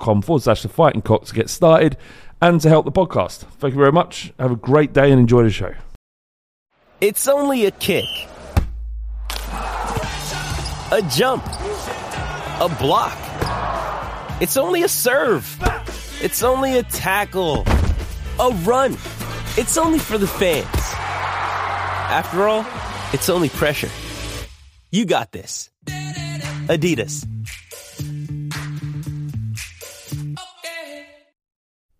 forward slash the fighting cock to get started and to help the podcast. Thank you very much. Have a great day and enjoy the show. It's only a kick, a jump, a block. It's only a serve. It's only a tackle, a run. It's only for the fans. After all, it's only pressure. You got this. Adidas.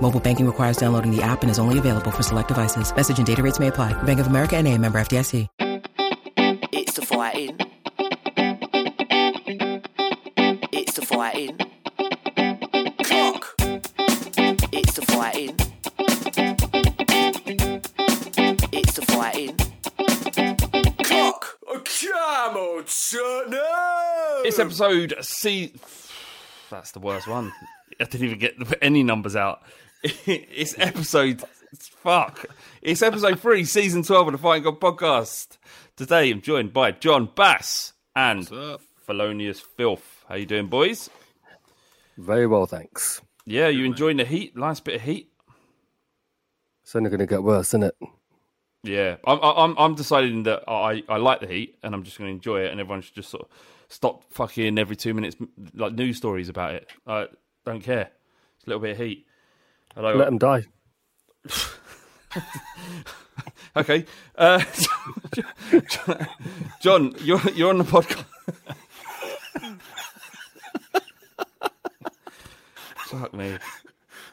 Mobile banking requires downloading the app and is only available for select devices. Message and data rates may apply. Bank of America and a member FDIC. It's the fighting. It's the fighting. Cock. It's the fighting. It's the fighting. Cock. Come on, son. No. It's episode C. That's the worst one. I didn't even get any numbers out. It's episode. Fuck. It's episode three, season 12 of the Fighting Cock podcast. Today I'm joined by John Bass and Felonious Filth. How you doing, boys? Very well, thanks. Yeah, you enjoying the heat? Nice bit of heat. It's only going to get worse, isn't it? Yeah, I'm I'm I'm deciding that I I like the heat and I'm just going to enjoy it, and everyone should just sort of stop fucking every two minutes like news stories about it. I don't care. It's a little bit of heat. Hello. Let them die. Okay, uh, John, you're you're on the podcast. Fuck me.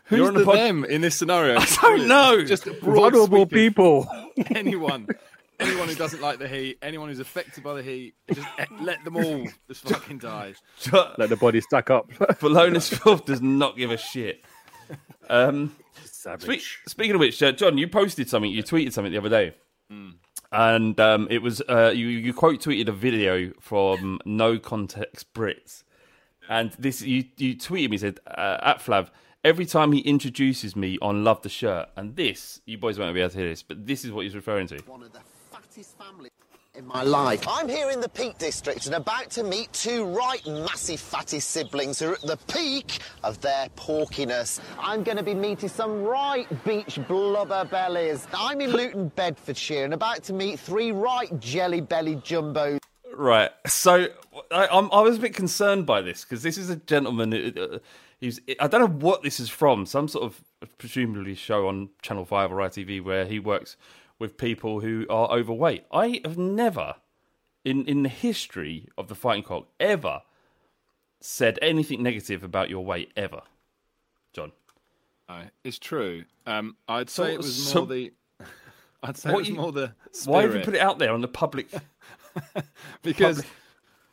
Who's You're on the, the pod- them in this scenario? I don't know. Just broad Vulnerable sweeping- people. Anyone, anyone who doesn't like the heat, anyone who's affected by the heat, just let them all just fucking die. Let the body stack up. Felonious Filth does not give a shit. Um, Savage. Spe- speaking of which, uh, John, you posted something, you tweeted something the other day, and um, it was uh, you, you quote tweeted a video from No Context Brits, and this you you tweeted me said uh, at Flav every time he introduces me on Love the Shirt, and this you boys won't be able to hear this, but this is what he's referring to. one of the fattest families in my life. I'm here in the Peak District and about to meet two right massive fatty siblings who are at the peak of their porkiness. I'm going to be meeting some right beach blubber bellies. I'm in Luton, Bedfordshire, and about to meet three right jelly belly jumbos. Right. So I, I was a bit concerned by this because this is a gentleman. Who, uh, he's I don't know what this is from. Some sort of presumably show on Channel Five or ITV where he works with people who are overweight. I have never, in in the history of the fighting cock, ever said anything negative about your weight ever, John. No, it's true. Um, I'd say So- it was so- more the. I'd say it was you- more the. Spirit. Why have you put it out there on the public? because Public-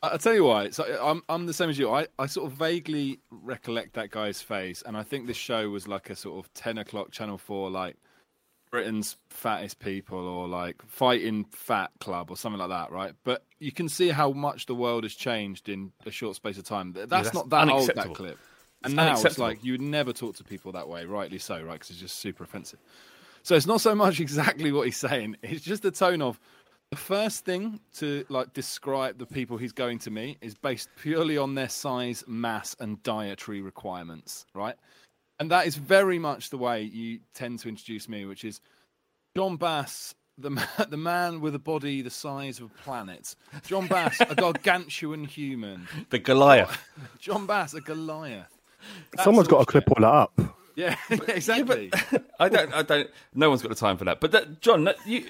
I'll tell you why. So I'm I'm the same as you. I, I sort of vaguely recollect that guy's face, and I think this show was like a sort of ten o'clock Channel Four, like Britain's fattest people, or like fighting fat club, or something like that, right? But you can see how much the world has changed in a short space of time. That's, that's not that old that clip. And It's now it's like you would never talk to people that way, rightly so, right? Because it's just super offensive. So it's not so much exactly what he's saying; it's just the tone of The first thing to like describe the people he's going to meet is based purely on their size, mass, and dietary requirements, right? And that is very much the way you tend to introduce me, which is John Bass, the man, the man with a body the size of a planet. John Bass, a gargantuan human. The Goliath. John Bass, a Goliath. That Someone's got to clip all that up. Yeah, exactly. I don't. I don't. No one's got the time for that. But that, John, that, you,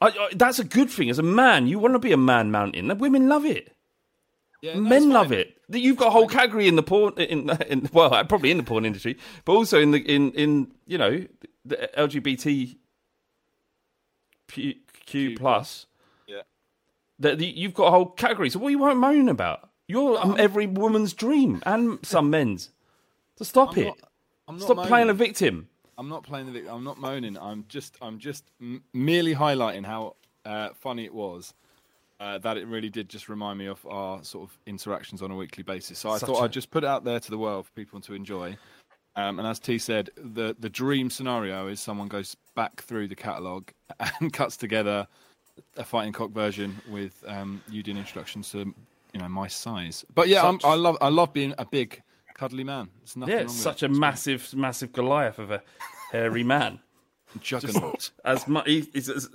I, I, that's a good thing. As a man, you want to be a man mountain. The women love it. Yeah, Men it's love it. That You've got a whole category in the porn, in, in well, probably in the porn industry, but also in the in in you know the LGBT Q, Q plus. Yeah. That you've got a whole category. So what you won't moan about? You're um, every woman's dream and some men's. So stop I'm it. not- I'm not Stop playing a victim. I'm not playing the victim. I'm not moaning. I'm just I'm just m- merely highlighting how uh, funny it was. Uh, that it really did just remind me of our sort of interactions on a weekly basis. So I Such thought a- I'd just put it out there to the world for people to enjoy. Um, and as T said, the the dream scenario is someone goes back through the catalogue and cuts together a fighting cock version with um, you doing introductions to you know my size. But yeah, I'm, I love I love being a big cuddly man. There's nothing Yeah, it's such it. a massive, massive Goliath of a hairy man. juggernaut. as much. He, he's,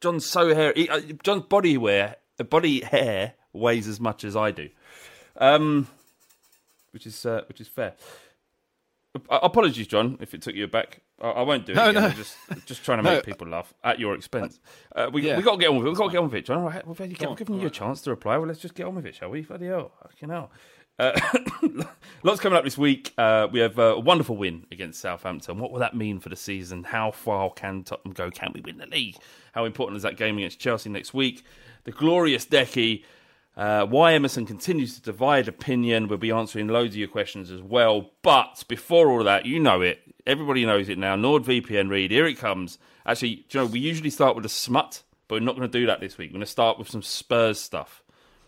John's so hairy. He, uh, John's body wear, uh, body hair weighs as much as I do, um, which is uh, which is fair. Uh, Apologies, John, if it took you aback. I, I won't do it. No, again. no. I'm just just trying to No. make people laugh at your expense. Uh, we Yeah. we got to get on with it. We got to get on with it, John. All right, we've, had you, on, we've given all you a chance to reply. Well, let's just get on with it, shall we? Bloody hell, fucking hell. Uh, lots coming up this week. Uh, we have a wonderful win against Southampton. What will that mean for the season? How far can Tottenham go? Can we win the league? How important is that game against Chelsea next week? The glorious Deki. Uh, why Emerson continues to divide opinion. We'll be answering loads of your questions as well. But before all that, you know it. Everybody knows it now. NordVPN read. Here it comes. Actually, you know, we usually start with a smut, but we're not going to do that this week. We're going to start with some Spurs stuff.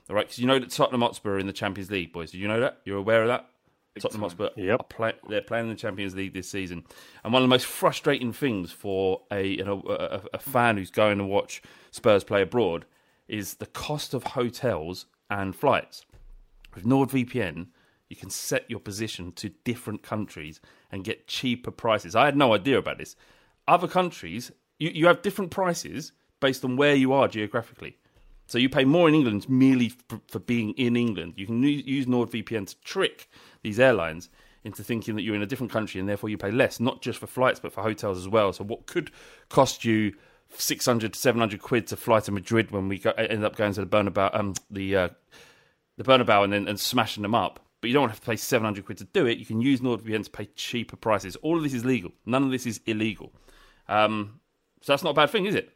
All right, because you know that Tottenham Hotspur are in the Champions League, boys. Did you know that? You're aware of that? Tottenham Hotspur Yep. are play, they're playing in the Champions League this season. And one of the most frustrating things for a, you know, a, a- a fan who's going to watch Spurs play abroad is the cost of hotels and flights. With NordVPN, you can set your position to different countries and get cheaper prices. I had no idea about this. Other countries, you, you have different prices based on where you are geographically. So you pay more in England merely for, for being in England. You can use NordVPN to trick these airlines into thinking that you're in a different country and therefore you pay less, not just for flights but for hotels as well. So what could cost you 600 to 700 quid to fly to Madrid when we go, end up going to the Bernabeu, um, the uh, the Bernabeu and then and smashing them up. But you don't have to pay 700 quid to do it. You can use NordVPN to pay cheaper prices. All of this is legal. None of this is illegal. Um, so that's not a bad thing, is it?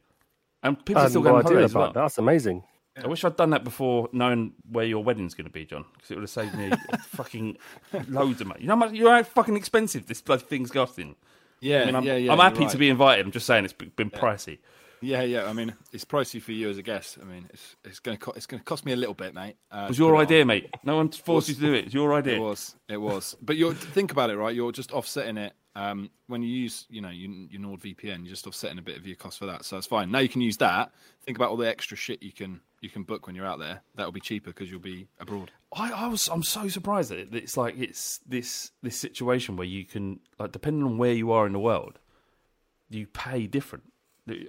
And people are still no going on idea holidays as well. that. That's amazing. I wish I'd done that before knowing where your wedding's going to be, John, because it would have saved me fucking loads of money. You know how much? You know how fucking expensive this bloody thing's costing. Yeah, I mean, I'm, yeah, yeah. I'm happy right. to be invited. I'm just saying it's been pricey. Yeah, yeah. I mean, it's pricey for you as a guest. I mean, it's it's going to co- it's going to cost me a little bit, mate. Uh, It was your idea, on. mate. No one forced you to do it. It's your idea. It was, it was. But you're think about it, right? You're just offsetting it. Um, when you use, you know, your, your NordVPN, you're just offsetting a bit of your cost for that. So it's fine. Now you can use that. Think about all the extra shit you can you can book when you're out there. That'll be cheaper because you'll be abroad. I, I was I'm so surprised that it's like it's this this situation where you can like depending on where you are in the world, you pay different.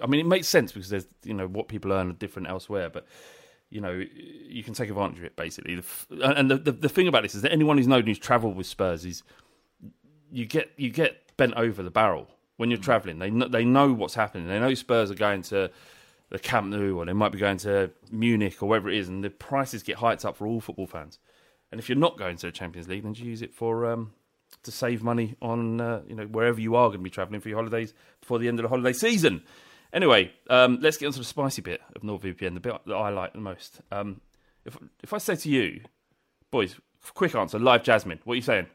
I mean, it makes sense because there's you know what people earn are different elsewhere, but you know you can take advantage of it basically. And the, the the thing about this is that anyone who's known who's travelled with Spurs is you get you get bent over the barrel when you're travelling. They know, they know what's happening. They know Spurs are going to the Camp Nou or they might be going to Munich or wherever it is, and the prices get hiked up for all football fans. And if you're not going to the Champions League, then you use it for um, to save money on uh, you know wherever you are going to be travelling for your holidays before the end of the holiday season. Anyway, um, let's get onto the spicy bit of NordVPN, the bit that I like the most. Um, if if I say to you, boys, quick answer, live Jasmine, what are you saying?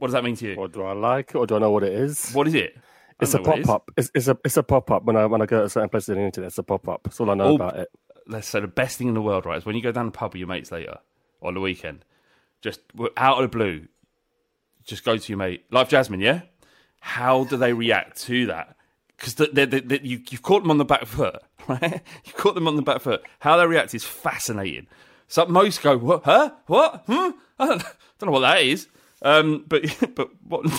What does that mean to you? Or do I like it, or do I know what it is? What is it? It's a pop up. It's, it's a it's a pop up when I when I go to certain places on the internet. It's a pop up. That's all I know Oh, about it. let's say the best thing in the world, right, is when you go down the pub with your mates later on the weekend, just out of the blue, just go to your mate, like Jasmine, yeah? How do they react to that? because they, they, they, you, you've caught them on the back foot, right? You've caught them on the back foot. How they react is fascinating. So most go, what? Huh? What? Hmm? I don't, don't know what that is. Um, but but what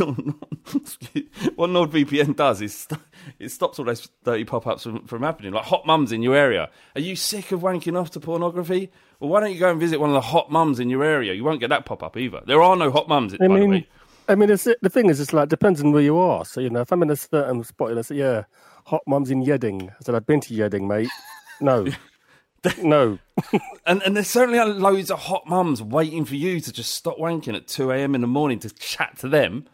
what NordVPN does is st- it stops all those dirty pop-ups from, from happening. Like hot mums in your area. Are you sick of wanking off to pornography? Well, why don't you go and visit one of the hot mums in your area? You won't get that pop-up either. There are no hot mums. I by the mean, way. I mean, it's, the thing is, it's like depends on where you are. So you know, if I'm in a certain spot, I say, "Yeah, hot mum's in Yeading," I said, "I've been to Yeading, mate." No, no. And and there's certainly loads of hot mums waiting for you to just stop wanking at two a.m. in the morning to chat to them.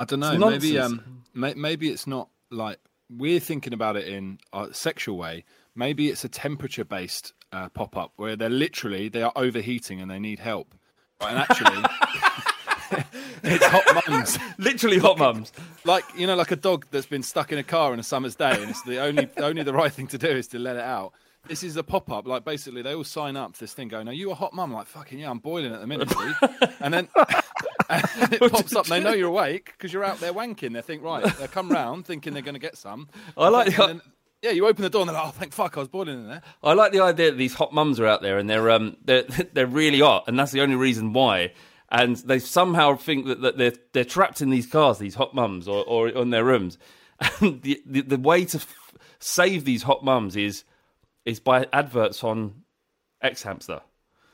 I don't know. Maybe um, may, maybe it's not like we're thinking about it in a sexual way. Maybe it's a temperature based uh, pop up where they're literally they are overheating and they need help. Right, and actually, it's hot mums. Literally hot mums. Like you know, like a dog that's been stuck in a car on a summer's day, and it's the only only the right thing to do is to let it out. This is a pop up. Like basically, they all sign up to this thing, going, "Are you a hot mum?" Like fucking yeah, I'm boiling at the minute, and then and it pops up. They know you're awake because you're out there wanking. They think right. They come round thinking they're going to get some. I like And the- then- yeah, you open the door and they're like, "Oh, thank fuck, I was boiling in there." I like the idea that these hot mums are out there and they're um they're they're really hot, and that's the only reason why. And they somehow think that, that they're they're trapped in these cars, these hot mums, or or in their rooms. And the the, the way to f- save these hot mums is is by adverts on X Hamster.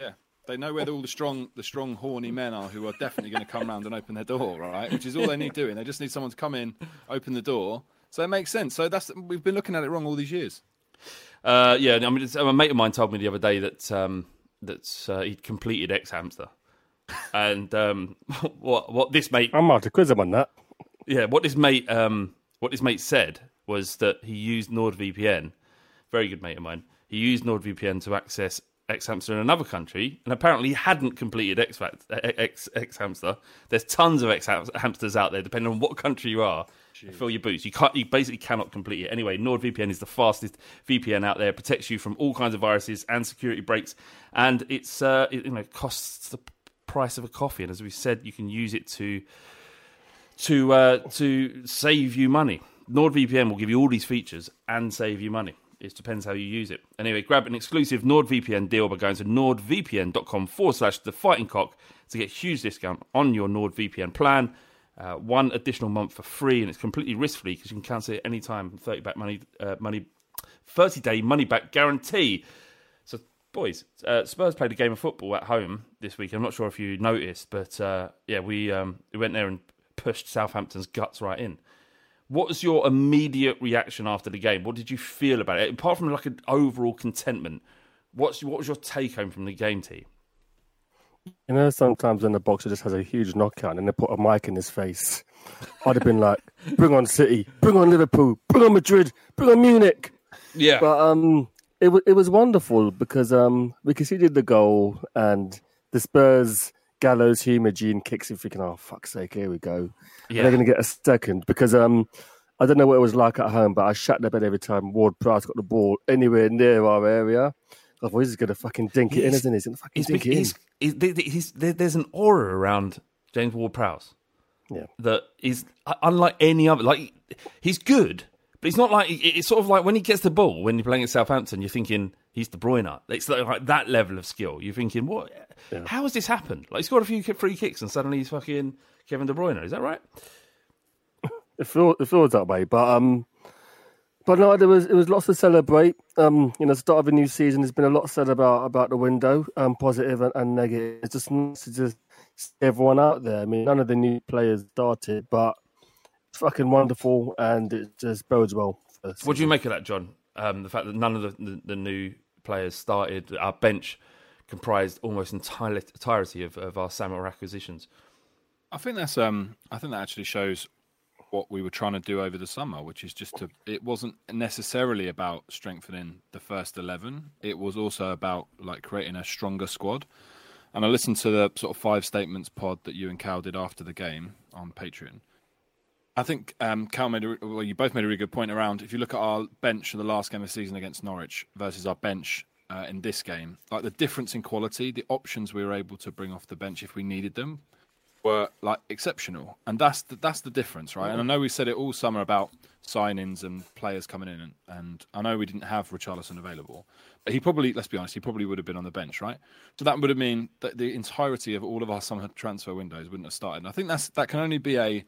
Yeah, they know where all the strong, the strong, horny men are who are definitely going to come round and open their door, right? Which is all they need doing. They just need someone to come in, open the door. So it makes sense. So that's we've been looking at it wrong all these years. Uh, yeah, I mean, it's, a mate of mine told me the other day that um, that uh, he'd completed X Hamster, and um, what what this mate I'm out to quiz him on that. yeah, what this mate um what this mate said was that he used NordVPN, very good mate of mine. He used NordVPN to access X Hamster in another country, and apparently he hadn't completed X X X Hamster. There's tons of X Hamsters out there, depending on what country you are. Fill your boots. You can't. You basically cannot complete it. Anyway, NordVPN is the fastest VPN out there. Protects you from all kinds of viruses and security breaks, and it's uh, it, you know costs the price of a coffee. And as we said, you can use it to to uh, to save you money. NordVPN will give you all these features and save you money. It depends how you use it. Anyway, grab an exclusive NordVPN deal by going to nordvpn.com forward slash the fighting cock to get huge discount on your NordVPN plan. Uh, one additional month for free, and it's completely risk free because you can cancel it anytime. Thirty back money, uh, money, thirty day money back guarantee. So, boys, uh, Spurs played a game of football at home this week. I'm not sure if you noticed, but uh, yeah, we um, we went there and pushed Southampton's guts right in. What was your immediate reaction after the game? What did you feel about it? Apart from like an overall contentment, what's what was your take home from the game, T? You know, sometimes when the boxer just has a huge knockout and they put a mic in his face, I'd have been like, "Bring on City, bring on Liverpool, bring on Madrid, bring on Munich." Yeah, But um, it was it was wonderful because um, we conceded the goal and the Spurs gallows humour gene kicks in, thinking, "Oh fuck's sake, here we go." Yeah. They're going to get a second because um, I don't know what it was like at home, but I shut the bed every time Ward Prowse got the ball anywhere near our area. I thought he's going to fucking dink it in, He's- isn't he? He's going to fucking he's, dink it in. he's, he's, he's- there- there's an aura around James Ward-Prowse Yeah. that is uh, unlike any other. Like he's good, but he's not like it's sort of like when he gets the ball when you're playing at Southampton, you're thinking he's De Bruyne. It's like, that level of skill. You're thinking, what? How has this happened? Like he scored a few free kicks and suddenly he's fucking Kevin De Bruyne. Is that right? It feels it feels that way, but um, but no, there was it was lots to celebrate. Um, you know, start of a new season. There's been a lot said about about the window, um, positive and, and negative. It's just nice to just see everyone out there. I mean, none of the new players started, but it's fucking wonderful, and it just bodes well. For What do you make of that, John? Um, the fact that none of the, the, the new players started, our bench comprised almost entirely entirety of, of our summer acquisitions. I think that's um I think that actually shows what we were trying to do over the summer, which is just to it wasn't necessarily about strengthening the first eleven. It was also about like creating a stronger squad. And I listened to the sort of five statements pod that you and Cal did after the game on Patreon. I think um, Cal made a, well. You both made a really good point around. If you look at our bench for the last game of the season against Norwich versus our bench uh, in this game, like the difference in quality, the options we were able to bring off the bench if we needed them, were like exceptional, and that's the, that's the difference, right? And I know we said it all summer about signings and players coming in, and, and I know we didn't have Richarlison available, but he probably, let's be honest, he probably would have been on the bench, right? So that would have mean that the entirety of all of our summer transfer windows wouldn't have started. And I think that's that can only be a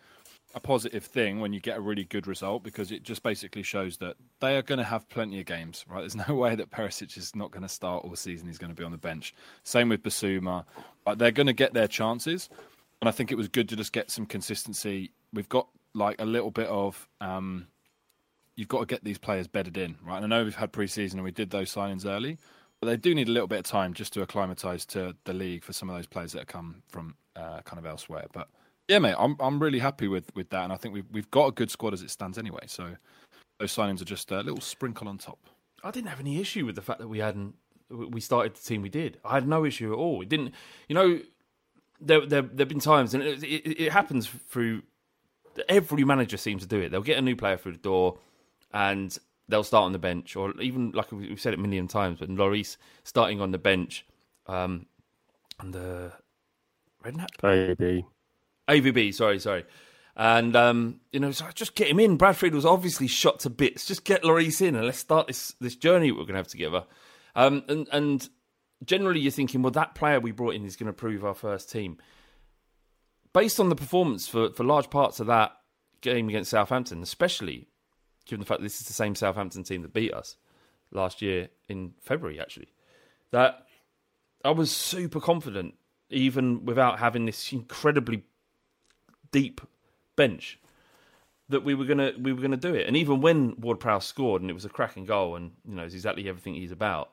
a positive thing when you get a really good result because it just basically shows that they are going to have plenty of games, right? There's no way that Perisic is not going to start all season. He's going to be on the bench. Same with Bissouma. But they're going to get their chances. And I think it was good to just get some consistency. We've got like a little bit of, um, you've got to get these players bedded in, right? And I know we've had preseason and we did those signings early, but they do need a little bit of time just to acclimatise to the league for some of those players that have come from uh, kind of elsewhere. But yeah, mate, I'm I'm really happy with, with that, and I think we've we've got a good squad as it stands anyway. So those signings are just a little sprinkle on top. I didn't have any issue with the fact that we hadn't we started the team we did. I had no issue at all. It didn't, you know, there there there've been times, and it, it, it happens through every manager seems to do it. They'll get a new player through the door, and they'll start on the bench, or even like we've said it a million times, but Lloris starting on the bench, um, and the Redknapp. Maybe. AVB, sorry, sorry. And um, you know, so just get him in. Bradford was obviously shot to bits. Just get Lloris in and let's start this this journey we're going to have together. Um, and and generally, you're thinking, well, that player we brought in is going to prove our first team. Based on the performance for for large parts of that game against Southampton, especially given the fact that this is the same Southampton team that beat us last year in February, actually, that I was super confident, even without having this incredibly deep bench that we were gonna we were gonna do it. And even when Ward Prowse scored and it was a cracking goal, and you know it's exactly everything he's about.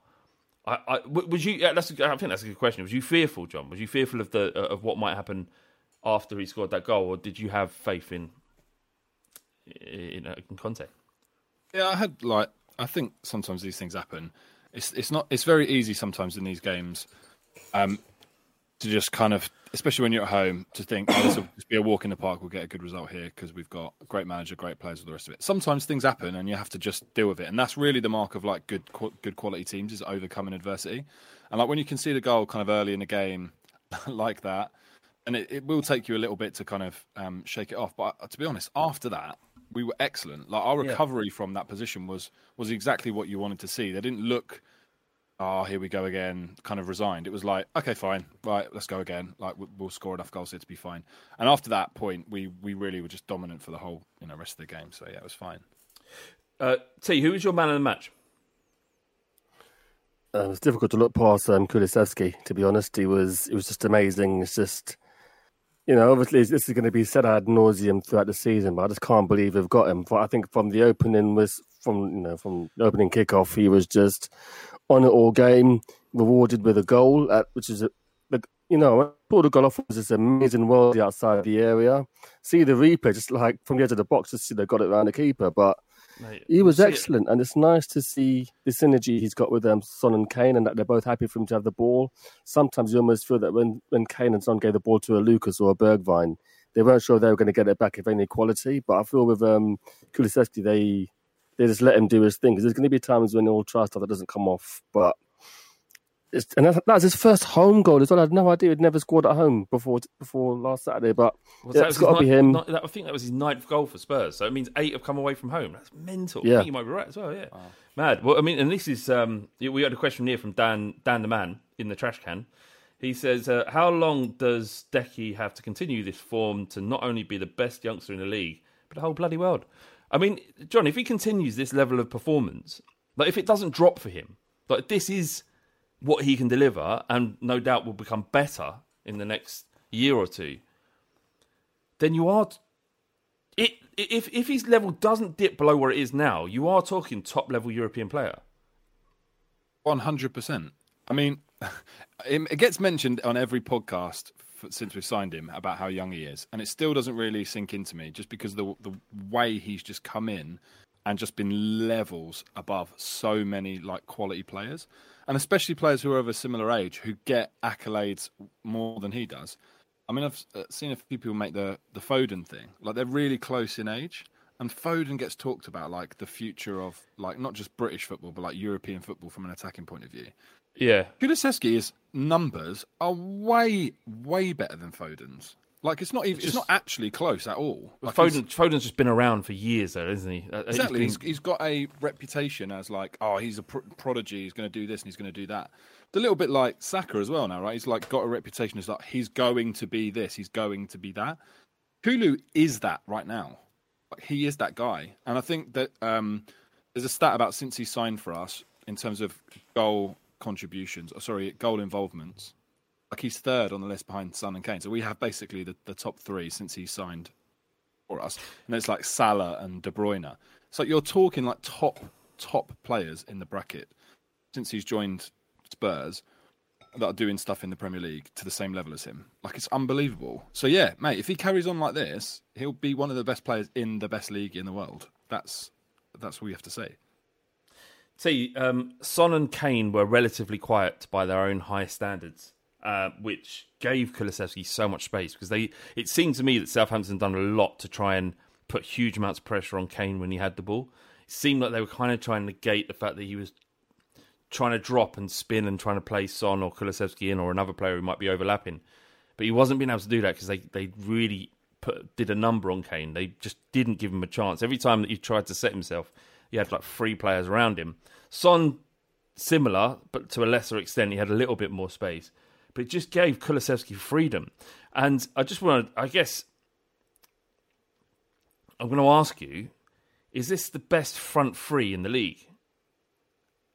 I, I was you. That's a, I think that's a good question. Was you fearful, John? Was you fearful of the of what might happen after he scored that goal, or did you have faith in in, in Conte? Yeah, I had like I think sometimes these things happen. It's it's not it's very easy sometimes in these games um, to just kind of, especially when you're at home, to think oh, this will just be a walk in the park. We'll get a good result here because we've got a great manager, great players, all the rest of it. Sometimes things happen and you have to just deal with it, and that's really the mark of like good good quality teams is overcoming adversity. And like when you can see the goal kind of early in the game like that, and it, it will take you a little bit to kind of um, shake it off. But uh, to be honest, after that, we were excellent. Like our recovery from that position was was exactly what you wanted to see. They didn't look, oh, here we go again, kind of resigned. It was like, okay, fine, right, let's go again. Like we- we'll score enough goals here to be fine. And after that point, we we really were just dominant for the whole you know rest of the game. So yeah, it was fine. Uh, T, who was your man of the match? Uh, it's difficult to look past um, Kulusevski, to be honest. He was it was just amazing. It's just, you know, obviously this is going to be said ad nauseum throughout the season, but I just can't believe we've got him. But I think from the opening was from you know from the opening kickoff, he was just on it all game, rewarded with a goal, at, which is a, you know, when pulled the goal off was this amazing world outside the area. See the replay, just like from the edge of the box, to see they got it around the keeper, but. Mate, He was see it- excellent, and it's nice to see the synergy he's got with um, Son and Kane, and that they're both happy for him to have the ball. Sometimes you almost feel that when, when Kane and Son gave the ball to a Lucas or a Bergwijn, they weren't sure they were going to get it back if any quality. But I feel with um, Kulusevski, they they just let him do his thing because there's going to be times when he'll try stuff that doesn't come off. But it's, and that's, that's his first home goal as well. I had no idea he'd never scored at home before before last Saturday. But Was yeah, that it's his got to be him. ni- that- I think that was his ninth goal for Spurs. So it means eight have come away from home. That's mental. I Yeah. think you might be right as well. Yeah, mad. Well, I mean, and this is um, we had a question here from Dan, Dan the man in the trash can. He says, uh, "How long does Deki have to continue this form to not only be the best youngster in the league, but the whole bloody world?" I mean, John, if he continues this level of performance, like if it doesn't drop for him, like this is what he can deliver, and no doubt will become better in the next year or two then you are it if if his level doesn't dip below where it is now, you are talking top level European player. One hundred percent. I mean, it gets mentioned on every podcast since we've signed him about how young he is, and it still doesn't really sink into me, just because the the way he's just come in and just been levels above so many like quality players, and especially players who are of a similar age who get accolades more than he does. I mean, I've uh, seen a few people make the the Foden thing, like they're really close in age. And Foden gets talked about like the future of like not just British football, but like European football from an attacking point of view. Yeah, Kulusevski's numbers are way, way better than Foden's. Like it's not even, it's, just- not actually close at all. Like Foden, Foden's just been around for years, though, isn't he? Uh, he's Exactly. been- He's, he's got a reputation as like, oh, he's a pr- prodigy. He's going to do this and he's going to do that. It's a little bit like Saka as well now, right? He's like got a reputation as like he's going to be this, he's going to be that. Kulu is that right now. Like, he is that guy, and I think that um, there's a stat about since he signed for us in terms of goal contributions. Or sorry, goal involvements. Like he's third on the list behind Son and Kane. So we have basically the, the top three since he signed for us. And it's like Salah and De Bruyne. So you're talking like top top players in the bracket since he's joined Spurs that are doing stuff in the Premier League to the same level as him. Like it's unbelievable. So yeah, mate, if he carries on like this, he'll be one of the best players in the best league in the world. That's that's what we have to say. See, um, Son and Kane were relatively quiet by their own high standards, uh, which gave Kulusevski so much space because they. It seemed to me that Southampton done a lot to try and put huge amounts of pressure on Kane when he had the ball. It seemed like they were kind of trying to negate the fact that he was trying to drop and spin and trying to play Son or Kulusevski in or another player who might be overlapping. But he wasn't being able to do that because they, they really put did a number on Kane. They just didn't give him a chance. Every time that he tried to set himself, he had like three players around him. Son, similar, but to a lesser extent, he had a little bit more space. But it just gave Kulusevski freedom. And I just want to, I guess, I'm going to ask you, is this the best front three in the league?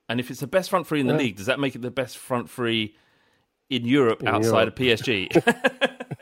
And if it's the best front three in the Yeah. league, does that make it the best front three in Europe In outside Europe. of PSG?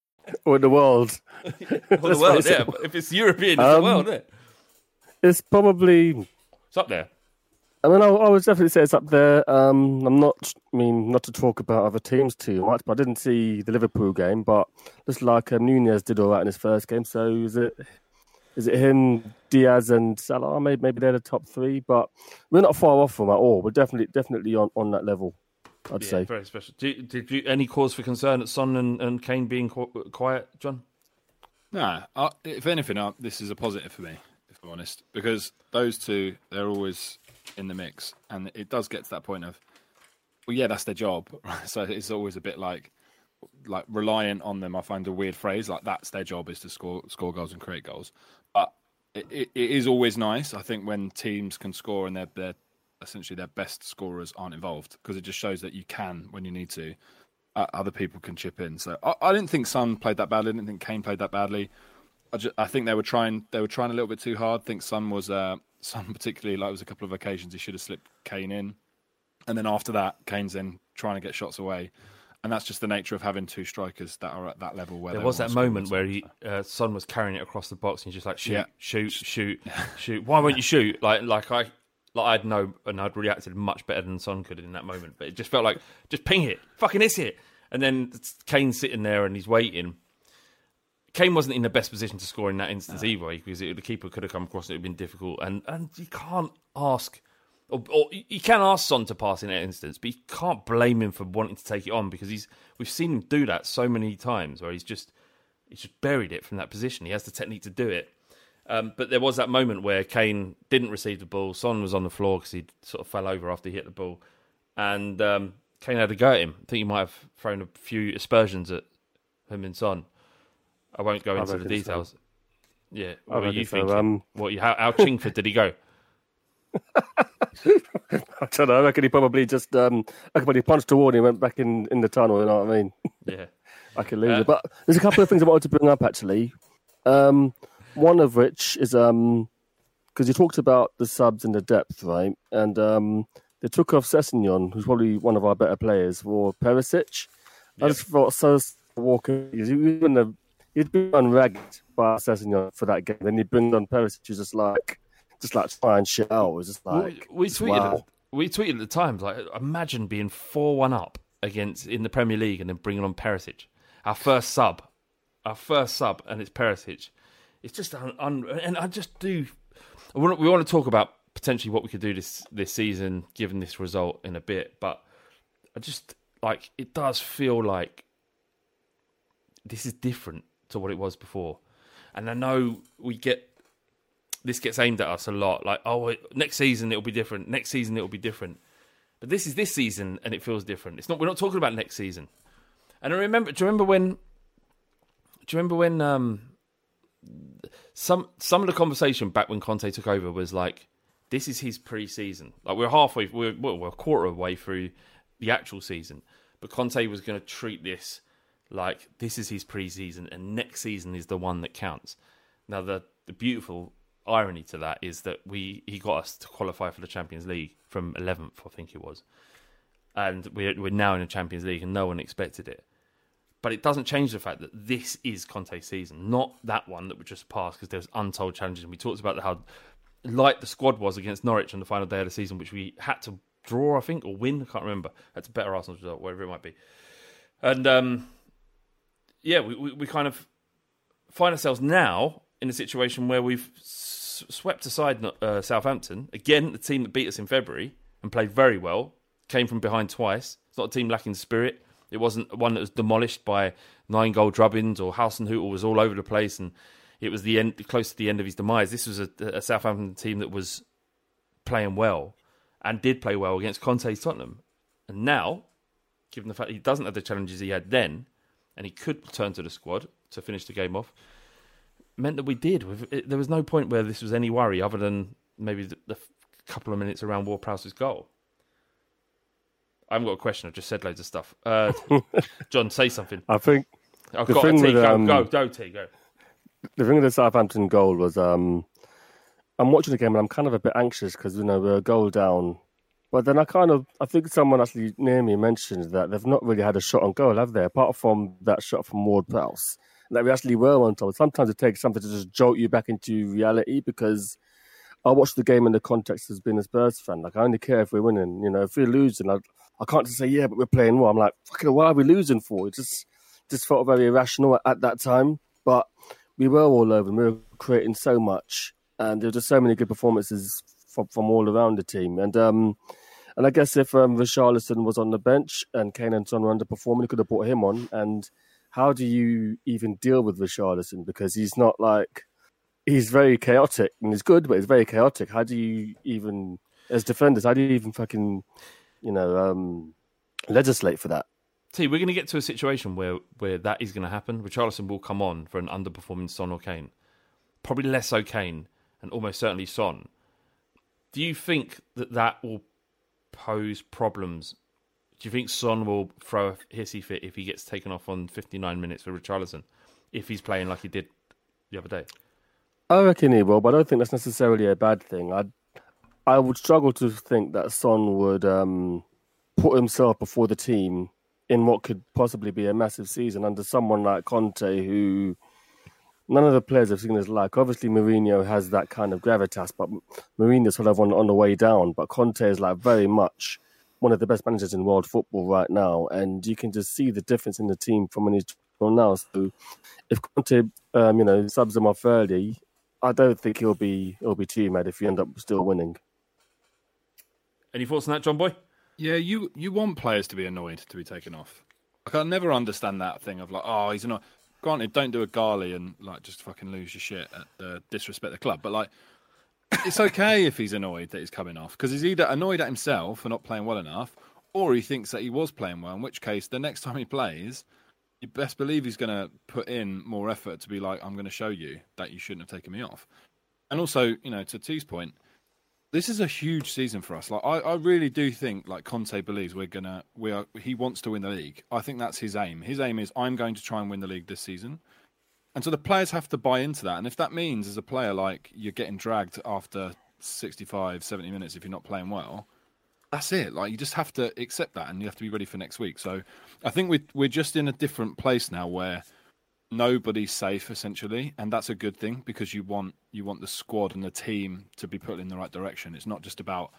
Or the world. Well, the world, yeah. but If it's European, it's the Um, world, isn't it? It's probably. It's up there. I mean, I, I would definitely say it's up there. Um, I'm not. I mean, not to talk about other teams too much, but I didn't see the Liverpool game. But just like um, Nunez did all right in his first game, so is it? Is it him, Diaz, and Salah? Maybe, maybe they're the top three, but we're not far off from at all. We're definitely, definitely on, on that level. I'd Yeah, say. very special. Did, did you any cause for concern at Son and, and Kane being quiet, John? Nah, uh, if anything, uh, this is a positive for me, if I'm honest, because those two they're always in the mix, and it does get to that point of, well, yeah, that's their job. Right? So it's always a bit like, like reliant on them. I find a weird phrase like that's their job is to score score goals and create goals, but it, it, it is always nice. I think when teams can score and they're they're essentially their best scorers aren't involved because it just shows that you can when you need to uh, other people can chip in. So I, I didn't think Son played that badly. I didn't think Kane played that badly. I, ju- I think they were trying they were trying a little bit too hard. I think Son was uh, Son particularly like it was a couple of occasions he should have slipped Kane in, and then after that Kane's in trying to get shots away, and that's just the nature of having two strikers that are at that level. Where There was that moment where he uh, Son was carrying it across the box, and he's just like shoot, Yeah. shoot, shoot, shoot. Why won't you shoot? Like, like I, like I'd know, and I'd reacted much better than Son could in that moment. But it just felt like just ping it, fucking is it, and then Kane's sitting there and he's waiting. Kane wasn't in the best position to score in that instance either, because it, the keeper could have come across and it would have been difficult. And and you can't ask, or, or you can ask Son to pass in that instance, but you can't blame him for wanting to take it on because he's we've seen him do that so many times where he's just he's just buried it from that position. He has the technique to do it. Um, but there was that moment where Kane didn't receive the ball. Son was on the floor because he sort of fell over after he hit the ball, and um, Kane had a go at him. I think he might have thrown a few aspersions at him and Son. I won't go into the reckon so. details. Yeah, I what you so. Um, what? You, how, how Chingford did he go? I don't know. I reckon he probably just um, I reckon he punched wall and went back in, in the tunnel. You know what I mean? Yeah, I can lose Uh, it. But there's a couple of things I wanted to bring up actually. Um, one of which is um because you talked about the subs and the depth, right? And um, they took off Sessegnon, who's probably one of our better players, for Perisic. I just thought so. Walker, even the he'd been unragged by Sessegnon for that game. Then you bring on Perisic, who's just like just like trying shit out. It was just like we tweeted. wow. We tweeted at the times like, imagine being four-one up against in the Premier League and then bringing on Perisic, our first sub. our first sub, and it's Perisic. It's just un, un, and I just do. We want, we want to talk about potentially what we could do this this season, given this result in a bit. But I just like it does feel like this is different to what it was before, and I know we get this gets aimed at us a lot. Like, oh, next season it'll be different. Next season it'll be different. But this is this season, and it feels different. It's not. We're not talking about next season. And I remember. Do you remember when? Do you remember when? Um, some some of the conversation back when Conte took over was like, this is his pre-season. Like we're halfway, we're we're a quarter of the way through the actual season, but Conte was going to treat this like this is his pre-season, and next season is the one that counts. Now the the beautiful irony to that is that we he got us to qualify for the Champions League from 11th, I think it was, and we're we're now in the Champions League, and no one expected it. But it doesn't change the fact that this is Conte's season, not that one that we just passed because there was untold challenges. And we talked about how light the squad was against Norwich on the final day of the season, which we had to draw, I think, or win. I can't remember. That's a better Arsenal result, whatever it might be. And um, yeah, we, we, we kind of find ourselves now in a situation where we've s- swept aside uh, Southampton again, the team that beat us in February and played very well, came from behind twice. It's not a team lacking spirit. It wasn't one that was demolished by nine goal drubbins or Hasenhüttl was all over the place and it was the end close to the end of his demise. This was a, a Southampton team that was playing well and did play well against Conte's Tottenham. And now, given the fact he doesn't have the challenges he had then, and he could turn to the squad to finish the game off, meant that we did. There was no point where this was any worry other than maybe the, the couple of minutes around Ward-Prowse's goal. I haven't got a question. I've just said loads of stuff. Uh, John, say something. I think I've got a thing T. with, Go, um, go, go, T, go. the thing with the Southampton goal was um, I'm watching the game and I'm kind of a bit anxious because you know we're a goal down, but then I kind of I think someone actually near me mentioned that they've not really had a shot on goal, have they? Apart from that shot from Ward Prowse, that we actually were on top. Sometimes it takes something to just jolt you back into reality because. I watch the game in the context as being a Spurs fan. Like I only care if we're winning. You know, if we're losing, I, I can't just say yeah, but we're playing well. I'm like, fucking, why are we losing for? It just just felt very irrational at, at that time. But we were all over. We were creating so much, and there were just so many good performances from, from all around the team. And um, and I guess if um, Richarlison was on the bench and Kane and Son were underperforming, he could have brought him on. And how do you even deal with Richarlison because he's not like he's very chaotic and he's good, but he's very chaotic. How do you even as defenders? How do you even fucking you know um, legislate for that? See, we're going to get to a situation where, where that is going to happen. Richarlison will come on for an underperforming Son or Kane. Probably less so Kane, and almost certainly Son. Do you think that that will pose problems? Do you think Son will throw a hissy fit if he gets taken off on 59 minutes for Richarlison? If he's playing like he did the other day? I reckon he will, but I don't think that's necessarily a bad thing. I I would struggle to think that Son would um, put himself before the team in what could possibly be a massive season under someone like Conte, who none of the players have seen his like. Obviously, Mourinho has that kind of gravitas, but Mourinho's sort of on, on the way down. But Conte is like very much one of the best managers in world football right now, and you can just see the difference in the team from when he's on now. So, if Conte, um, you know, subs him off early, I don't think he'll be he'll be too mad if he end up still winning. Any thoughts on that, John Boy? Yeah, you you want players to be annoyed to be taken off. Like, I never understand that thing of like, oh, he's annoyed. Granted, don't do a Garley and like just fucking lose your shit at uh, disrespect the club. But like, it's okay if he's annoyed that he's coming off because he's either annoyed at himself for not playing well enough, or he thinks that he was playing well. In which case, the next time he plays, you best believe he's going to put in more effort to be like, I'm going to show you that you shouldn't have taken me off. And also, you know, to T's point, this is a huge season for us. Like I, I really do think like Conte believes we're gonna we are he wants to win the league. I think that's his aim. His aim is I'm going to try and win the league this season. And so the players have to buy into that. And if that means as a player like you're getting dragged after 65, 70 minutes if you're not playing well, that's it. Like you just have to accept that and you have to be ready for next week. So I think we we're just in a different place now where nobody's safe essentially, and that's a good thing because you want you want the squad and the team to be put in the right direction. It's not just about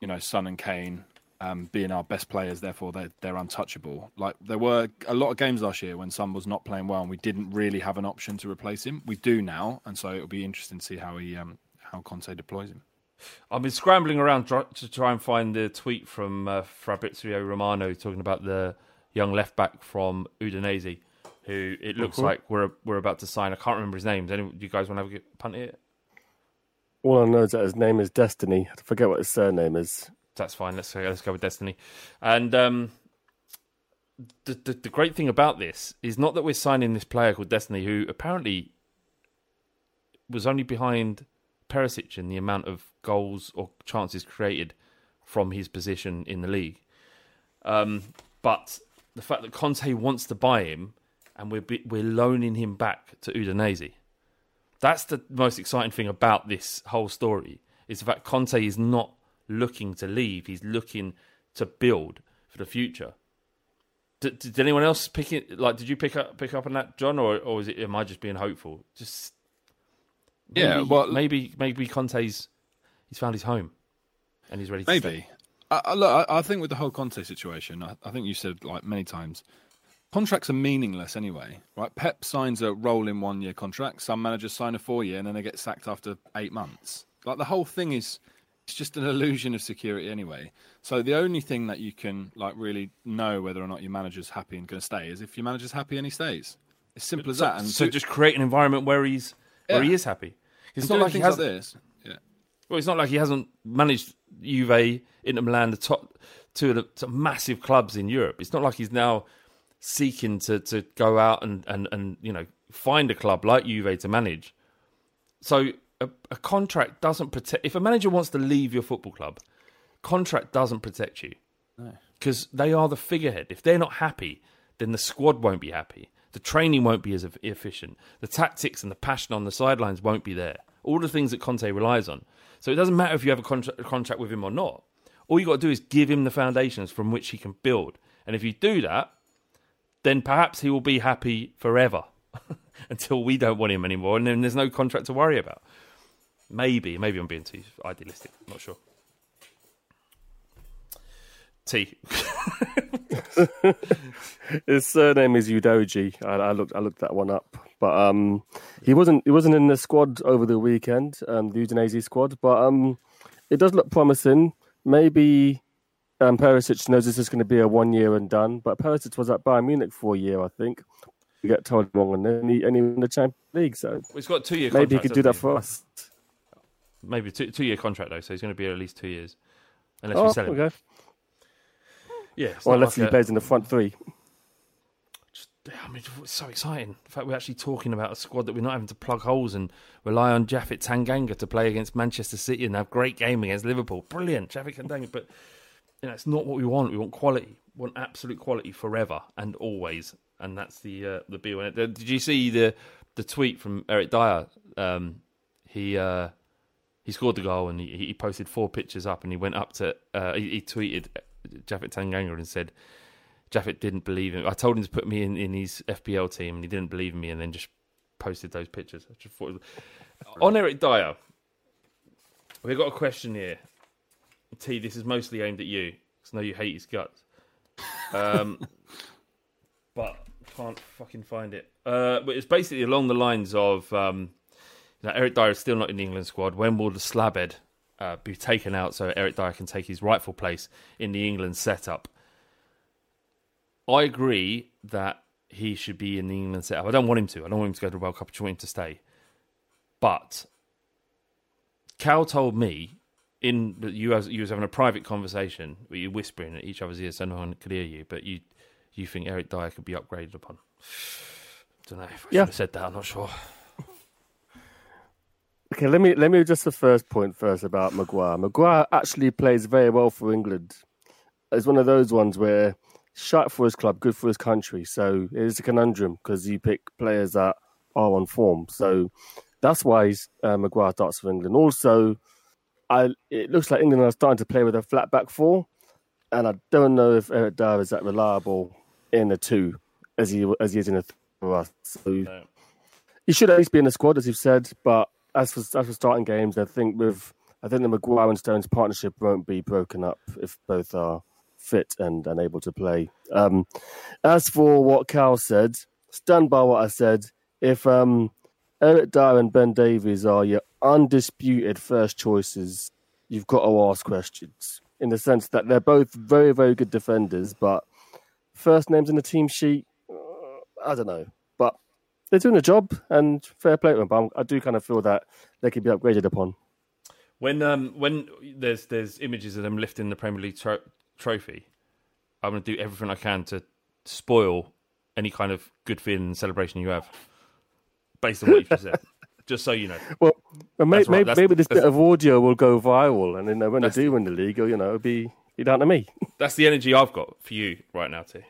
you know Son and Kane um, being our best players, therefore they're, they're untouchable. Like there were a lot of games last year when Son was not playing well, and we didn't really have an option to replace him. We do now, and so it'll be interesting to see how he um, how Conte deploys him. I've been scrambling around to try and find the tweet from uh, Fabrizio Romano talking about the young left back from Udinese, who it looks Mhm. like we're we're about to sign. I can't remember his name. Any, do you guys want to have a punt at it? All I know is that his name is Destiny. I forget what his surname is. That's fine. Let's go, let's go with Destiny. And um, the, the the great thing about this is not that we're signing this player called Destiny, who apparently was only behind Perisic in the amount of goals or chances created from his position in the league. Um, but the fact that Conte wants to buy him and we're we're loaning him back to Udinese. That's the most exciting thing about this whole story is the fact Conte is not looking to leave; he's looking to build for the future. Did, did anyone else pick it? Like, did you pick up pick up on that, John, or or is it am I just being hopeful? Just Yeah, well- maybe maybe Conte's he's found his home and he's ready to Maybe. stay. I, I, look, I, I think with the whole Conte situation, I, I think you said like many times, contracts are meaningless anyway, right? Pep signs a rolling one-year contract. Some managers sign a four-year, and then they get sacked after eight months. Like the whole thing is, it's just an illusion of security anyway. So the only thing that you can like really know whether or not your manager's happy and going to stay is if your manager's happy and he stays. It's simple as So, that. And so to- just create an environment where he's where he is happy. It's and not like he has like this. Yeah. Well, it's not like he hasn't managed Juve, Inter Milan, the top two of the top massive clubs in Europe. It's not like he's now seeking to, to go out and, and, and you know find a club like Juve to manage. So a, a contract doesn't protect. If a manager wants to leave your football club, contract doesn't protect you because they are the figurehead. If they're not happy, then the squad won't be happy. The training won't be as efficient. The tactics and the passion on the sidelines won't be there. All the things that Conte relies on. So it doesn't matter if you have a contract, a contract with him or not. All you got to do is give him the foundations from which he can build. And if you do that, then perhaps he will be happy forever until we don't want him anymore, and then there's no contract to worry about. Maybe, maybe I'm being too idealistic. Not sure. T. His surname is Udogie. I, I looked I looked that one up, but um, he wasn't he wasn't in the squad over the weekend, um, the Udinese squad. But um, it does look promising. Maybe um, Perisic knows this is going to be a one year and done. But Perisic was at Bayern Munich for a year, I think. You get told wrong, and then he, and he won the Champions League. So He's got two year maybe he could do that doesn't for us. Maybe two two year contract though, so he's going to be at least two years, unless Oh, we sell him. okay. Yeah, Or unless like he plays in the front three. I mean, it's so exciting. In fact, we're actually talking about a squad that we're not having to plug holes and rely on Japhet Tanganga to play against Manchester City and have a great game against Liverpool. Brilliant, Japhet Tanganga. But you know, it's not what we want. We want quality. We want absolute quality forever and always. And that's the uh, the be on. Did you see the the tweet from Eric Dier? Um, he uh, he scored the goal and he, he posted four pictures up and he went up to uh, he, he tweeted Japhet Tanganga and said. Japhet didn't believe him. I told him to put me in, in his FPL team, and he didn't believe in me, and then just posted those pictures. I just thought it was... On Eric Dier, we've got a question here. T, this is mostly aimed at you, because I know you hate his guts. Um, but can't fucking find it. Uh, but it's basically along the lines of um, you know, Eric Dier is still not in the England squad. When will the slabhead uh, be taken out so Eric Dier can take his rightful place in the England setup? I agree that he should be in the England setup. I don't want him to. I don't want him to go to the World Cup. I just want him to stay. But Cal told me in you was, you was having a private conversation where you whispering at each other's ears so no one could hear you, but you you think Eric Dier could be upgraded upon. don't know if I Yeah. should have said that. I'm not sure. Okay, let me let me address the first point first about Maguire. Maguire actually plays very well for England. It's one of those ones where shite for his club, good for his country. So it is a conundrum because you pick players that are on form. So that's why he's, uh, Maguire starts for England. Also, I it looks like England are starting to play with a flat back four, and I don't know if Eric Dier is that reliable in a two as he as he is in a three. So he should at least be in the squad, as you've said. But as for as for starting games, I think with I think the Maguire and Stones partnership won't be broken up if both are fit and, and able to play. Um, as for what Cal said, stand by what I said. If um, Eric Dier and Ben Davies are your undisputed first choices, you've got to ask questions in the sense that they're both very, very good defenders, but first names in the team sheet, uh, I don't know. But they're doing a job and fair play to them. But I do kind of feel that they could be upgraded upon. When um when there's there's images of them lifting the Premier League tro- trophy, I'm going to do everything I can to spoil any kind of good feeling and celebration you have, based on what you've just said. Just so you know, Well, well, may, right, may- that's- maybe this bit of audio will go viral, and then when they do win the league, you know, it'll be, be down to me. that's the energy I've got for you right now, too.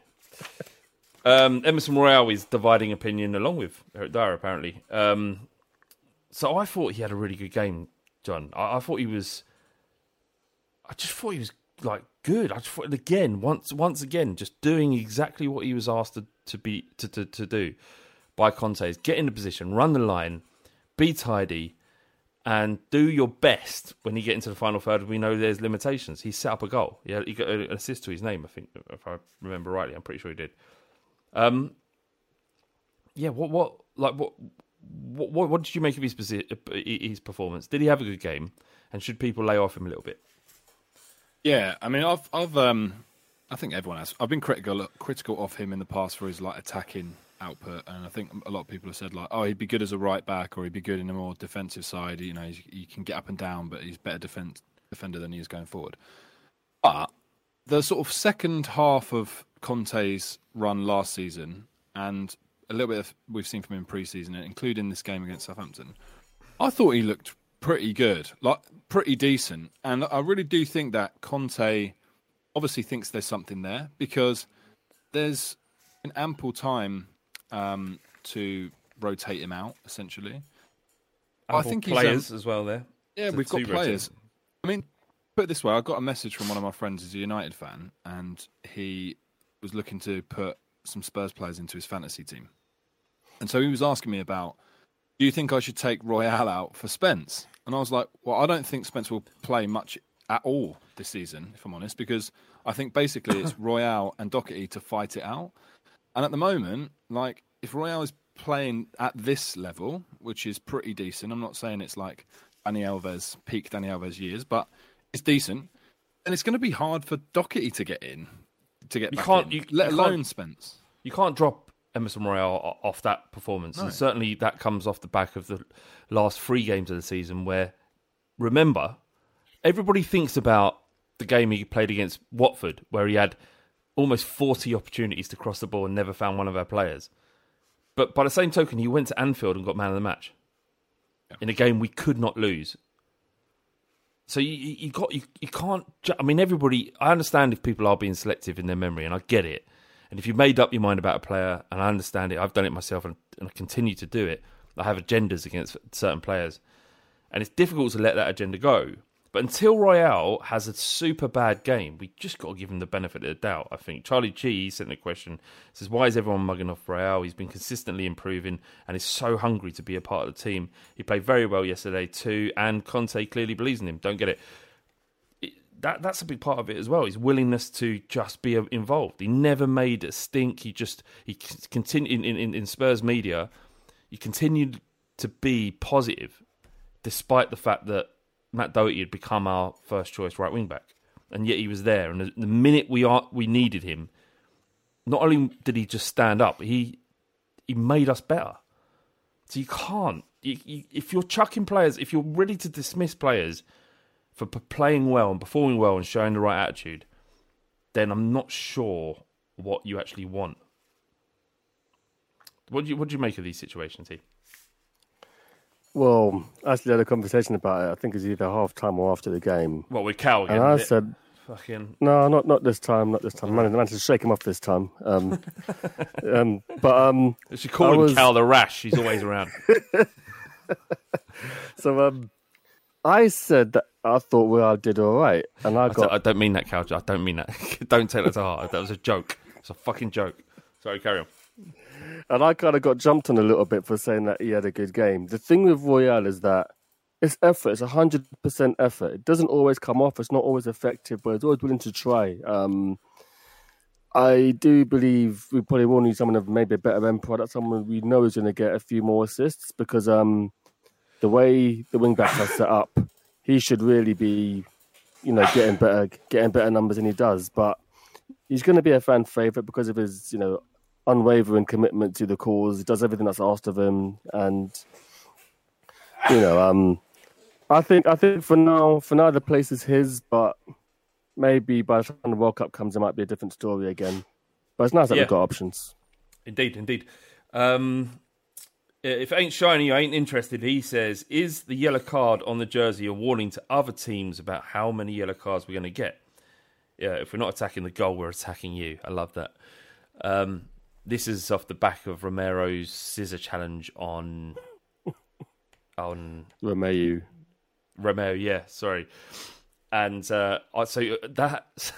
Um, Emerson Royal is dividing opinion along with Eric Dier, apparently. Um, so I thought he had a really good game, John. I, I thought he was. I just thought he was like good. I just thought again, once once again, just doing exactly what he was asked to, to be to, to, to do by Conte is get in the position, run the line, be tidy, and do your best when you get into the final third. We know there's limitations. He set up a goal. Yeah, he got an assist to his name. I think, if I remember rightly, I'm pretty sure he did. Um, yeah. What? What? Like what? What? What, what did you make of his his performance? Did he have a good game? And should people lay off him a little bit? Yeah, I mean, I've, I've, um, I think everyone has. I've been critical, critical of him in the past for his like attacking output, and I think a lot of people have said like, oh, he'd be good as a right back, or he'd be good in a more defensive side. You know, he can get up and down, but he's better defense defender than he is going forward. But the sort of second half of Conte's run last season, and a little bit of we've seen from him pre-season, including this game against Southampton, I thought he looked pretty good, like pretty decent, and I really do think that Conte obviously thinks there's something there because there's an ample time um, to rotate him out. Essentially, I think he's, um, players as well there. yeah, to- we've got players. I mean, put it this way: I got a message from one of my friends who's a United fan, and he was looking to put some Spurs players into his fantasy team, and so he was asking me about, do you think I should take Royal out for Spence? And I was like, well, I don't think Spence will play much at all this season, if I'm honest, because I think basically it's Royal and Doherty to fight it out. And at the moment, like if Royal is playing at this level, which is pretty decent, I'm not saying it's like Dani Alves, peak Dani Alves years, but it's decent. And it's going to be hard for Doherty to get in, to get You back can't- in, you- let you alone can't- Spence. You can't drop Emerson Royal off that performance, and certainly that comes off the back of the last three games of the season. Where, remember, everybody thinks about the game he played against Watford, where he had almost forty opportunities to cross the ball and never found one of our players. But by the same token, he went to Anfield and got man of the match in a game we could not lose. So you, you you got you, you can't. ju- I mean, everybody. I understand if people are being selective in their memory, and I get it. And if you've made up your mind about a player, and I understand it, I've done it myself, and, and I continue to do it. I have agendas against certain players, and it's difficult to let that agenda go. But until Royal has a super bad game, we just got to give him the benefit of the doubt. I think Charlie G sent a question says, "Why is everyone mugging off Royal? He's been consistently improving and is so hungry to be a part of the team. He played very well yesterday too, and Conte clearly believes in him. Don't get it." That that's a big part of it as well. His willingness to just be uh, involved. He never made a stink. He just he continued in, in, in Spurs media. He continued to be positive, despite the fact that Matt Doherty had become our first choice right wing back, and yet he was there. And the, minute we are we needed him, not only did he just stand up, he he made us better. So you can't you, you, if you're chucking players, if you're ready to dismiss players for playing well and performing well and showing the right attitude, then I'm not sure what you actually want. What do you what do you make of these situations, T? Well, I actually had a conversation about it. I think it was either half time or after the game. Well, with Cal again. And I is it? said, fucking no, not not this time, not this time. I managed, managed to shake him off this time. Um, um, but um, They should call him was- Cal the Rash. He's always around. so um, I said that I thought Real did all right, and I I, got I don't mean that, Cal. I don't mean that. don't take that to heart. That was a joke. It's a fucking joke. Sorry, carry on. And I kind of got jumped on a little bit for saying that he had a good game. The thing with Royal is that it's effort. It's hundred percent effort. It doesn't always come off. It's not always effective, but it's always willing to try. Um, I do believe we probably will need someone of maybe a better end product, someone we know is going to get a few more assists because um, the way the wing backs are set up, he should really be, you know, getting better, getting better numbers than he does. But he's going to be a fan favorite because of his, you know, unwavering commitment to the cause. He does everything that's asked of him, and you know, um, I think I think for now, for now the place is his, but maybe by the time the World Cup comes, it might be a different story again. But it's nice that Yeah. we've got options. Indeed, indeed. Um, if it ain't shiny, I ain't interested. He says, "Is the yellow card on the jersey a warning to other teams about how many yellow cards we're going to get?" Yeah, if we're not attacking the goal, we're attacking you. I love that. Um, this is off the back of Romero's scissor challenge on on Romeo, Romeo, yeah, sorry. And uh, so that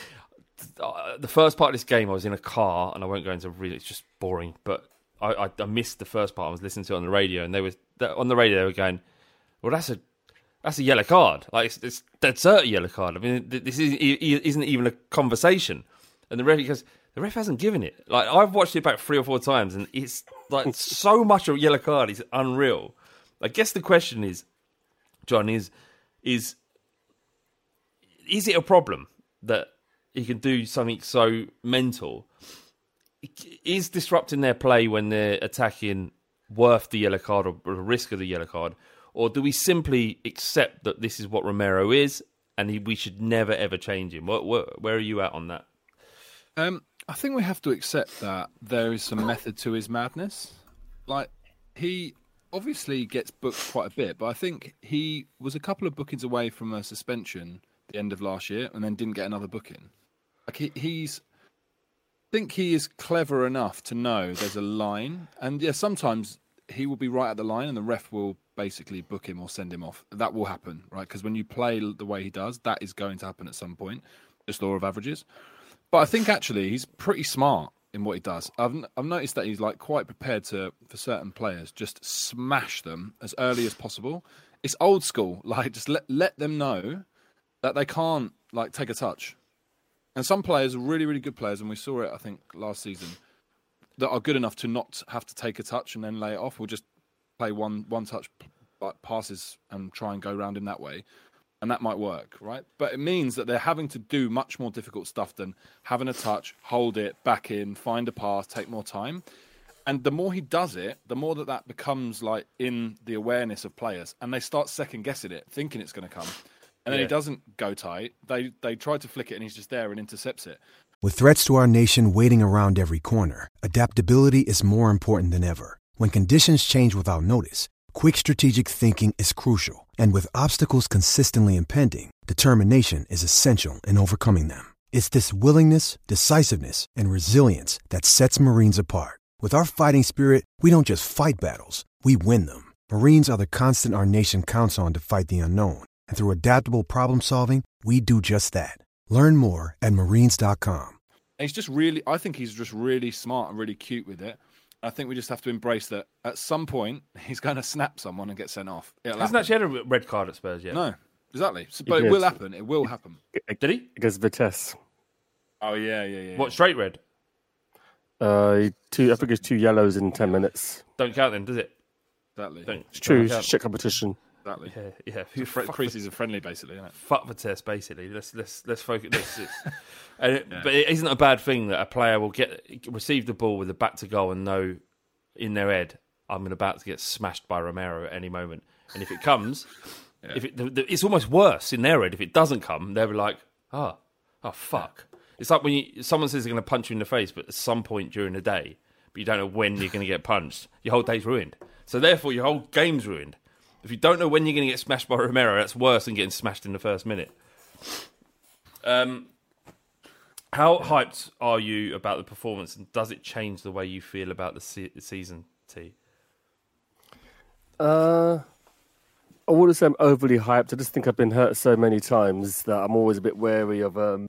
uh, the first part of this game, I was in a car, and I won't go into really. It's just boring, but I, I, I missed the first part. I was listening to it on the radio, and they were on the radio. They were going, "Well, that's a that's a yellow card. Like it's, it's dead certain yellow card. I mean, this is, isn't even a conversation." And the ref goes, "The ref hasn't given it. Like I've watched it back three or four times, and it's like so much of a yellow card. is unreal. I guess the question is, John, is is is it a problem that he can do something so mental? Is disrupting their play when they're attacking worth the yellow card or the risk of the yellow card, or do we simply accept that this is what Romero is and he, we should never ever change him? What, what, where are you at on that? Um, I think we have to accept that there is some method to his madness. Like he obviously gets booked quite a bit, but I think he was a couple of bookings away from a suspension the end of last year, and then didn't get another booking. Like he, he's, I think he is clever enough to know there's a line, and yeah, sometimes he will be right at the line, and the ref will basically book him or send him off. That will happen, right? Because when you play the way he does, that is going to happen at some point. Just law of averages. But I think actually he's pretty smart in what he does. I've I've noticed that he's like quite prepared to for certain players just smash them as early as possible. It's old school. Like just let let them know that they can't like take a touch. And some players are really really good players, and we saw it I think last season that are good enough to not have to take a touch and then lay it off. We'll just play one one touch passes and try and go around him that way and that might work, right? But it means that they're having to do much more difficult stuff than having a touch, hold it, back in, find a pass, take more time. And the more he does it, the more that that becomes like in the awareness of players, and they start second guessing it, thinking it's going to come, and then Yeah. he doesn't go tight. They they try to flick it, and he's just there and intercepts it. With threats to our nation waiting around every corner, adaptability is more important than ever. When conditions change without notice, quick strategic thinking is crucial. And with obstacles consistently impending, determination is essential in overcoming them. It's this willingness, decisiveness, and resilience that sets Marines apart. With our fighting spirit, we don't just fight battles, we win them. Marines are the constant our nation counts on to fight the unknown. And through adaptable problem solving, we do just that. Learn more at marines.com. He's just really, I think he's just really smart and really cute with it. I think we just have to embrace that. At some point, he's going to snap someone and get sent off. It'll Hasn't happen. actually had a red card at Spurs yet. No, exactly. So, but it did. will happen. It will happen. Did he? against Vitesse. Oh yeah, yeah, yeah. What straight red? Uh, two, I think it's two yellows in ten minutes. Don't count then, does it? Exactly. Don't. It's true. It's shit competition. Exactly. Yeah, yeah. It's a preseason friendly, basically, isn't it? fuck the test basically. Let's let's let's focus let's, it, but it isn't a bad thing that a player will get receive the ball with the back to goal and know in their head i'm about to get smashed by romero at any moment. And if it comes if it the, the, it's almost worse in their head if it doesn't come they'll be like oh oh fuck. It's like when you someone says they're going to punch you in the face but at some point during the day but you don't know when you're going to get punched your whole day's ruined. So therefore your whole game's ruined if you don't know when you're going to get smashed by Romero, that's worse than getting smashed in the first minute. Um, how hyped are you about the performance, and does it change the way you feel about the se- season? T. Uh, I wouldn't say I'm overly hyped. I just think I've been hurt so many times that I'm always a bit wary of um,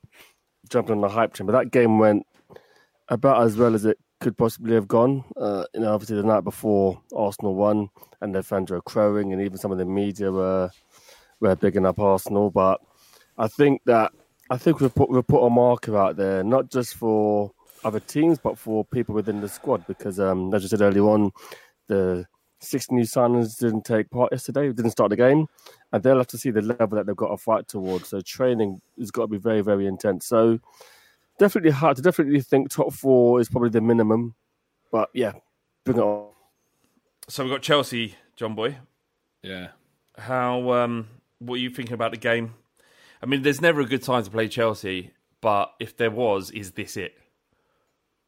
jumping on the hype train. But that game went about as well as it could possibly have gone. Uh, you know, obviously the night before Arsenal won, and were crowing, and even some of the media were were bigging up Arsenal. But I think that I think we've put we've put a marker out there, not just for other teams, but for people within the squad. Because um, as you said earlier on, the six new signings didn't take part yesterday, didn't start the game, and they'll have to see the level that they've got to fight towards. So training has got to be very, very intense. So definitely hard to definitely think top four is probably the minimum. But yeah, bring it on. So we've got Chelsea, John Boy. Yeah. How um, what are you thinking about the game? I mean, there's never a good time to play Chelsea, but if there was, is this it?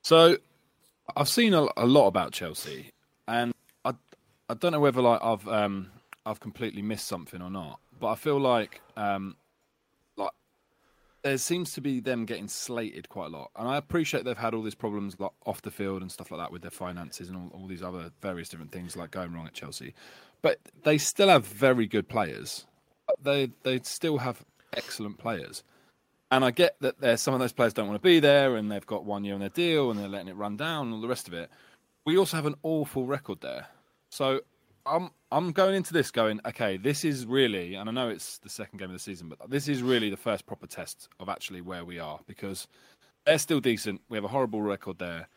So I've seen a, a lot about Chelsea, and I I don't know whether like I've um I've completely missed something or not, but I feel like um like there seems to be them getting slated quite a lot, and I appreciate they've had all these problems like off the field and stuff like that with their finances and all, all these other various different things like going wrong at Chelsea, but they still have very good players. They they still have excellent players. And I get that there's some of those players don't want to be there and they've got one year on their deal and they're letting it run down and all the rest of it. We also have an awful record there. So I'm I'm going into this going, okay, this is really and I know it's the second game of the season, but this is really the first proper test of actually where we are because they're still decent. We have a horrible record there.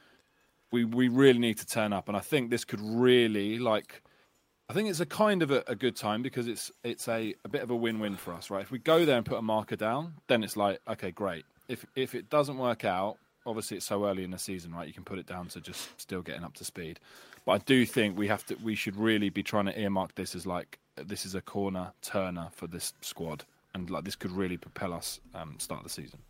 We we really need to turn up and I think this could really like I think it's a kind of a, a, good time because it's it's a, a bit of a win-win for us, right? If we go there and put a marker down, then it's like, okay, great. If if it doesn't work out, obviously it's so early in the season, right? You can put it down to just still getting up to speed. But I do think we have to we should really be trying to earmark this as like this is a corner turner for this squad, and like this could really propel us um, start the season.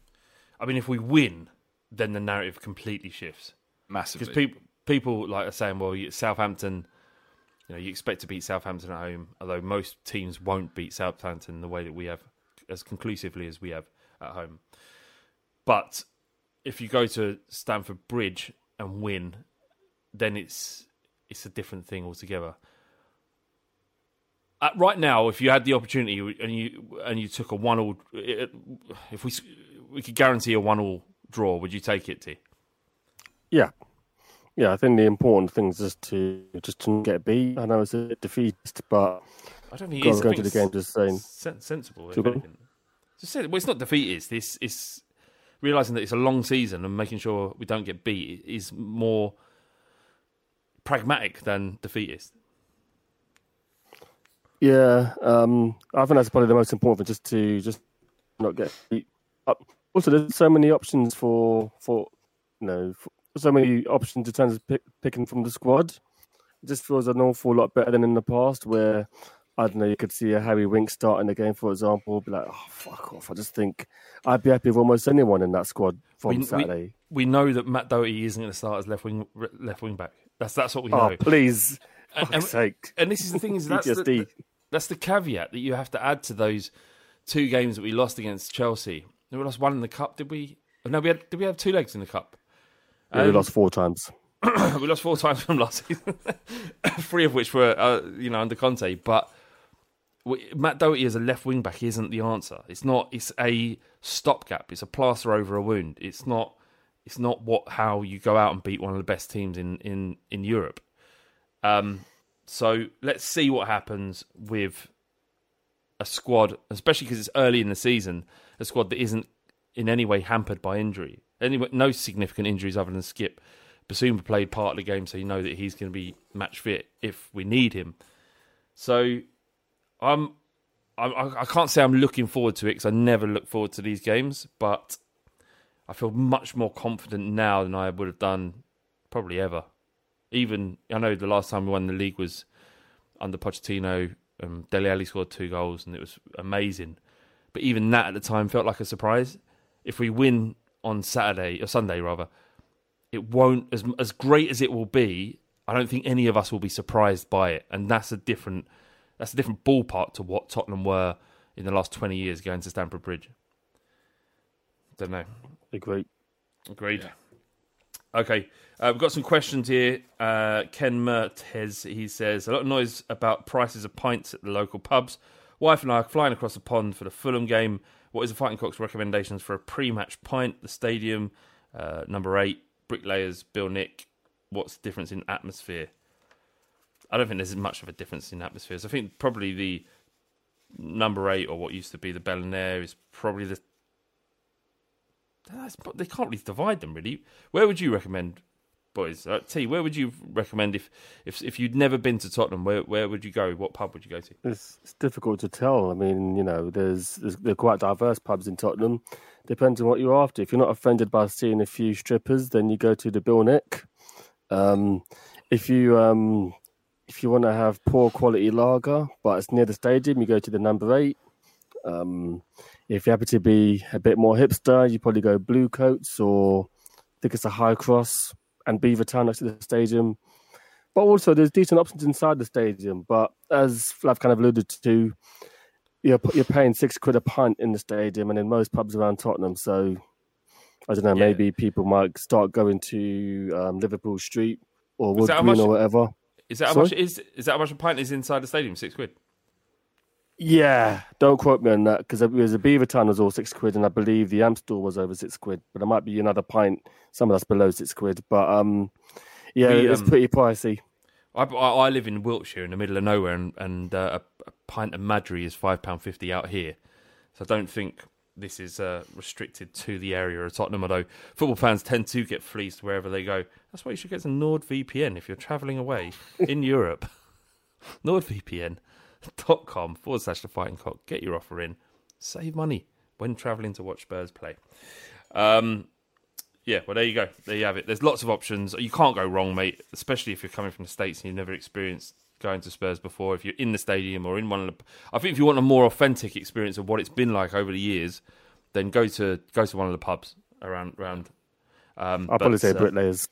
I mean, if we win, then the narrative completely shifts massively. because people people like are saying, well, Southampton you know, you expect to beat Southampton at home, although most teams won't beat Southampton the way that we have, as conclusively as we have at home. But if you go to Stamford Bridge and win, then it's it's a different thing altogether. Uh, right now, if you had the opportunity and you and you took a one all, if we we could guarantee a one all draw, would you take it, T? Yeah, yeah, I think the important thing is just to just to get beat. I know it's a bit defeatist, but I don't think it's going to the game just saying sen- sensible. If Too good. anything. Just say, well, it's not defeatist. It's it's realizing that it's a long season and making sure we don't get beat is more pragmatic than defeatist. Yeah, um, I think that's probably the most important thing, just to just not get beat up. Also, there's so many options for for you know for so many options in terms of pick, picking from the squad. It just feels an awful lot better than in the past, where I don't know you could see a Harry Wink starting the game, for example, be like, oh fuck off. I just think I'd be happy with almost anyone in that squad from We- Saturday. We know that Matt Doherty isn't going to start as left wing left wing back. That's that's what we oh know. please, And- and- sake! And this is the thing is that's the, that's the caveat that you have to add to those two games that we lost against Chelsea. We lost one in the cup. Did we? No, we had. Did we have two legs in the cup? Yeah, we Um, lost four times. we lost four times from last season, three of which were uh, you know under Conte. But we, Matt Doherty as a left wing back isn't the answer. It's not. It's a stopgap. It's a plaster over a wound. It's not. It's not what how you go out and beat one of the best teams in in in Europe. Um, so let's see what happens with a squad, especially because it's early in the season. A squad that isn't in any way hampered by injury. Anyway, no significant injuries other than Skip. Bissouma played part of the game, so you know that he's going to be match fit if we need him. So I'm, I'm I can't say I'm looking forward to it because I never look forward to these games, but I feel much more confident now than I would have done probably ever. Even I know the last time we won the league was under Pochettino. Um, Dele Alli scored two goals and it was amazing. But even that at the time felt like a surprise. If we win on Saturday or Sunday rather, it won't as as great as it will be. I don't think any of us will be surprised by it, and that's a different that's a different ballpark to what Tottenham were in the last twenty years going to Stamford Bridge. Don't know. Agree. Agreed. Okay, uh, we've got some questions here. Uh, Ken Mertes, he says, a lot of noise about prices of pints at the local pubs. Wife and I are flying across the pond for the Fulham game. What is the Fighting Cock's recommendations for a pre-match pint? The stadium, uh, number eight, Bricklayers, Bill Nick. what's the difference in atmosphere? I don't think there's much of a difference in atmospheres. I think probably the number eight or what used to be the Bel Air is probably the. They can't really divide them really. Where would you recommend, boys? Uh, T, where would you recommend if, if if you'd never been to Tottenham? Where where would you go? What pub would you go to? It's, it's difficult to tell. I mean, you know, there's, there's there are quite diverse pubs in Tottenham. Depends on what you're after. If you're not offended by seeing a few strippers, then you go to the Bill Nick. Um, if you um, if you want to have poor quality lager, but it's near the stadium, you go to the number eight. Um, if you happen to be a bit more hipster, you probably go Blue Coats or I think it's a High Cross and Beavertown next to the stadium. But also, there's decent options inside the stadium. But as Flav kind of alluded to, you're you're paying six quid a pint in the stadium, and in most pubs around Tottenham. So I don't know, Yeah. maybe people might start going to um, Liverpool Street or Wood Green or whatever. Is that how Sorry? much is is that how much a pint is inside the stadium? Six quid. Yeah, don't quote me on that because it was the Beavertown was all six quid, and I believe the Amstel was over six quid. But it might be another pint, some of that's below six quid. But um, yeah, We, it's um, pretty pricey. I, I, I live in Wiltshire, in the middle of nowhere, and, and uh, a, a pint of Madri is five pound fifty out here. So I don't think this is uh, restricted to the area of Tottenham. Although football fans tend to get fleeced wherever they go. That's why you should get some NordVPN if you're travelling away in Europe. NordVPN.com forward slash the Fighting Cock. Get your offer in. Save money when travelling to watch Spurs play. Um, yeah, well, there you go. There you have it. There's lots of options. You can't go wrong, mate. Especially if you're coming from the states and you've never experienced going to Spurs before. If you're in the stadium or in one of the, I think if you want a more authentic experience of what it's been like over the years, then go to go to one of the pubs around around. Um, I'll probably say uh, bricklayers.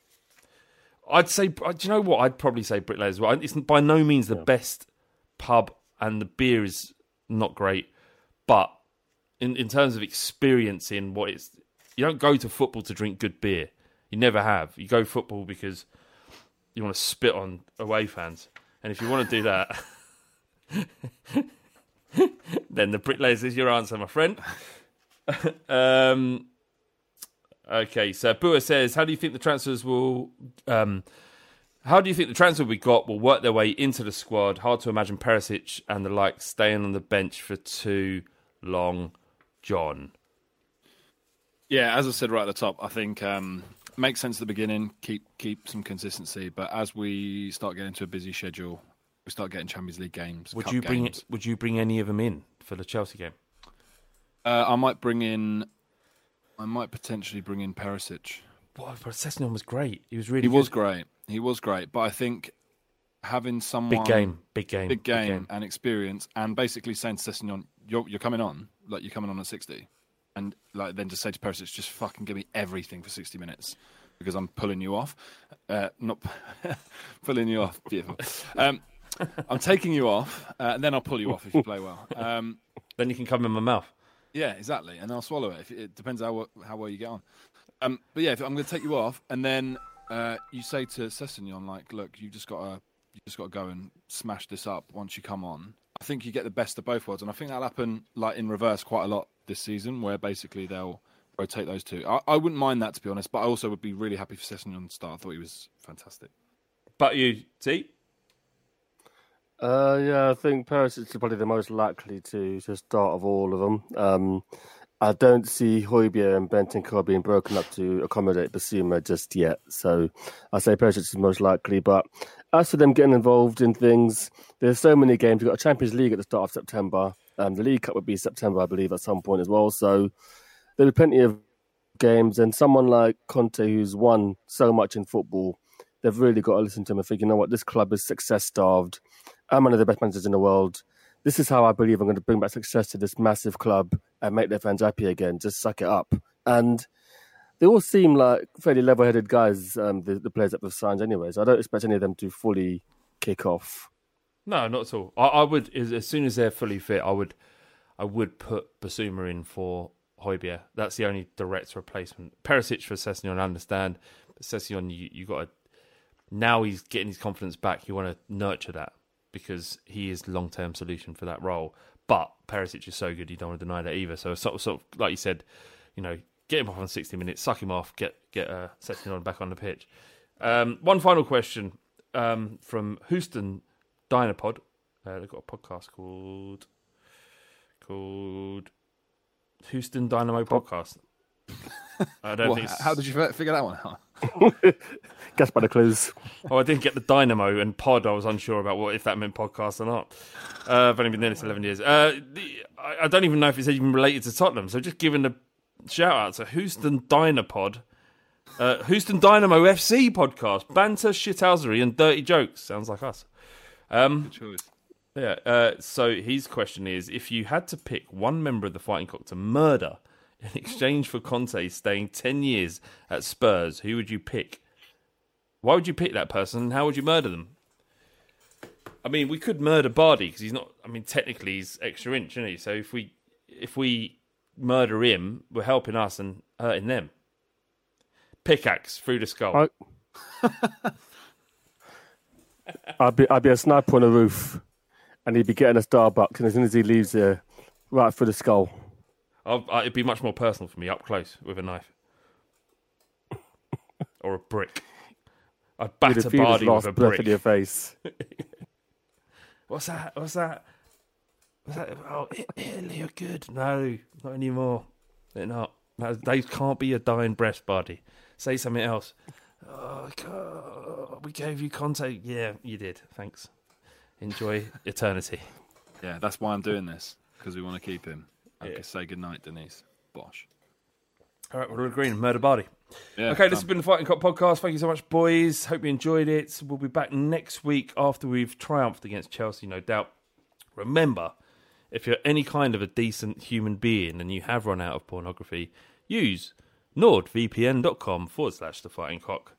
I'd say, uh, do you know what? I'd probably say Bricklayers as well. It's by no means the best pub, and the beer is not great. But in in terms of experiencing what it's, you don't go to football to drink good beer. You never have. You go football because you want to spit on away fans, and if you want to do that, then the Bricklayers is your answer, my friend. um, Okay, so Bua says, "How do you think the transfers will? Um, how do you think the transfer we got will work their way into the squad? Hard to imagine Perisic and the like staying on the bench for too long." John, Yeah, as I said right at the top, I think um, makes sense at the beginning. Keep keep some consistency, but as we start getting to a busy schedule, we start getting Champions League games. would you bring games. would you bring any of them in for the Chelsea game? Uh, I might bring in. I might potentially bring in Perisic. Boy, but Sessegnon was great. He was really He was great. He was great, but I think having someone big game, big game, big game, and experience, and basically saying to Sessegnon, "You're you're coming on, like you're coming on at 60," and like then just say to Perisic, "Just fucking give me everything for 60 minutes." Because I'm pulling you off, uh, not pulling you off. Beautiful. Um, I'm taking you off, uh, and then I'll pull you off if you play well. Um, Then you can come in my mouth. yeah, exactly, and I'll swallow it. If, it depends how how well you get on. Um, but yeah, if I'm going to take you off, and then uh, you say to Sessegnon, like, "Look, you've just got to you just got to go and smash this up once you come on." I think you get the best of both worlds, and I think that'll happen like in reverse quite a lot this season, where basically they'll rotate those two. I, I wouldn't mind that to be honest, but I also would be really happy for Sessegnon to start. I thought he was fantastic. But you, T, Uh, yeah, I think Perisic is probably the most likely to, to start of all of them. Um, I don't see Højbjerg and Bentancur being broken up to accommodate Bissouma just yet. So I say Perisic is most likely. But as for them getting involved in things, there's so many games. You've got a Champions League at the start of September. Um, the League Cup would be September, I believe, at some point as well. So there'll be plenty of games. And someone like Conte, who's won so much in football, they've really got to listen to him and think, you know what, this club is success starved. I'm one of the best managers in the world. This is how I believe I'm going to bring back success to this massive club and make their fans happy again. Just suck it up. And they all seem like fairly level headed guys, um, the, the players that we've signed anyway. So I don't expect any of them to fully kick off. No, not at all. I, I would as, soon as they're fully fit, I would, I would put Bissouma in for Højbjerg. That's the only direct replacement. Perisic for Sessegnon, I understand, but Sessegnon, you you got to now he's getting his confidence back. You want to nurture that because he is long term solution for that role. But Perisic is so good, you don't want to deny that either. So sort of, sort of like you said, you know, get him off on sixty minutes, suck him off, get get uh, Sessegnon back on the pitch. Um, one final question um, from Houston Dynapod. Uh, they've got a podcast called called Houston Dynamo Podcast. I don't Well, think. it's- how did you figure that one out? Guess by the clues. Oh, I didn't get the dynamo and pod. I was unsure about what if that meant podcast or not. Uh, I've only been doing this eleven years. Uh, the, I, I don't even know if it's even related to Tottenham. So just given a shout out to Houston Dynapod, uh, Houston Dynamo FC podcast, banter, shithousery, and dirty jokes. Sounds like us. Um, Good choice. yeah. Uh, so his question is: If you had to pick one member of the Fighting Cock to murder in exchange for Conte staying ten years at Spurs, who would you pick? Why would you pick that person? and How would you murder them? I mean, we could murder Bardi because he's not. I mean, technically he's extra inch, isn't he? So if we if we murder him, we're helping us and hurting them. Pickaxe through the skull. I- I'd be I'd be a sniper on a roof, and he'd be getting a Starbucks, and as soon as he leaves there, right through the skull. I'll, I, it'd be much more personal for me up close with a knife or a brick. I'd batter Bardi with a brick. in your face. What's that? What's that? What's that? Oh, Italy, you're good. No, not anymore. They're not. They can't be a dying breast, Bardi. Say something else. Oh, God, we gave you Conte. Yeah, you did. Thanks. Enjoy eternity. Yeah, that's why I'm doing this because we want to keep him. Yeah. Okay, say goodnight, Denise. Bosh. All right, we're agreeing. Murder Bardi. Yeah, Okay, this has been the Fighting Cock podcast. Thank you so much, boys. Hope you enjoyed it. We'll be back next week after we've triumphed against Chelsea, no doubt. Remember, if you're any kind of a decent human being and you have run out of pornography, use nordvpn.com forward slash the fighting cock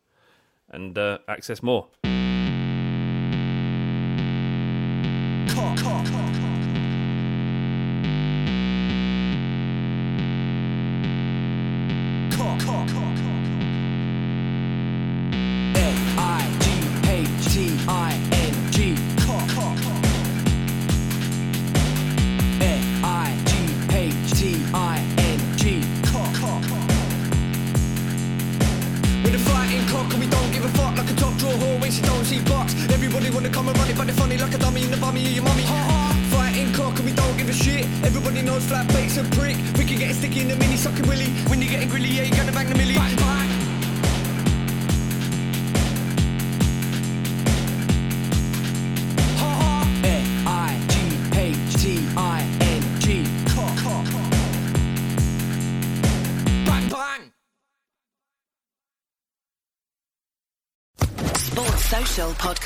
and uh, access more. F-I-G-H-T-I-N-G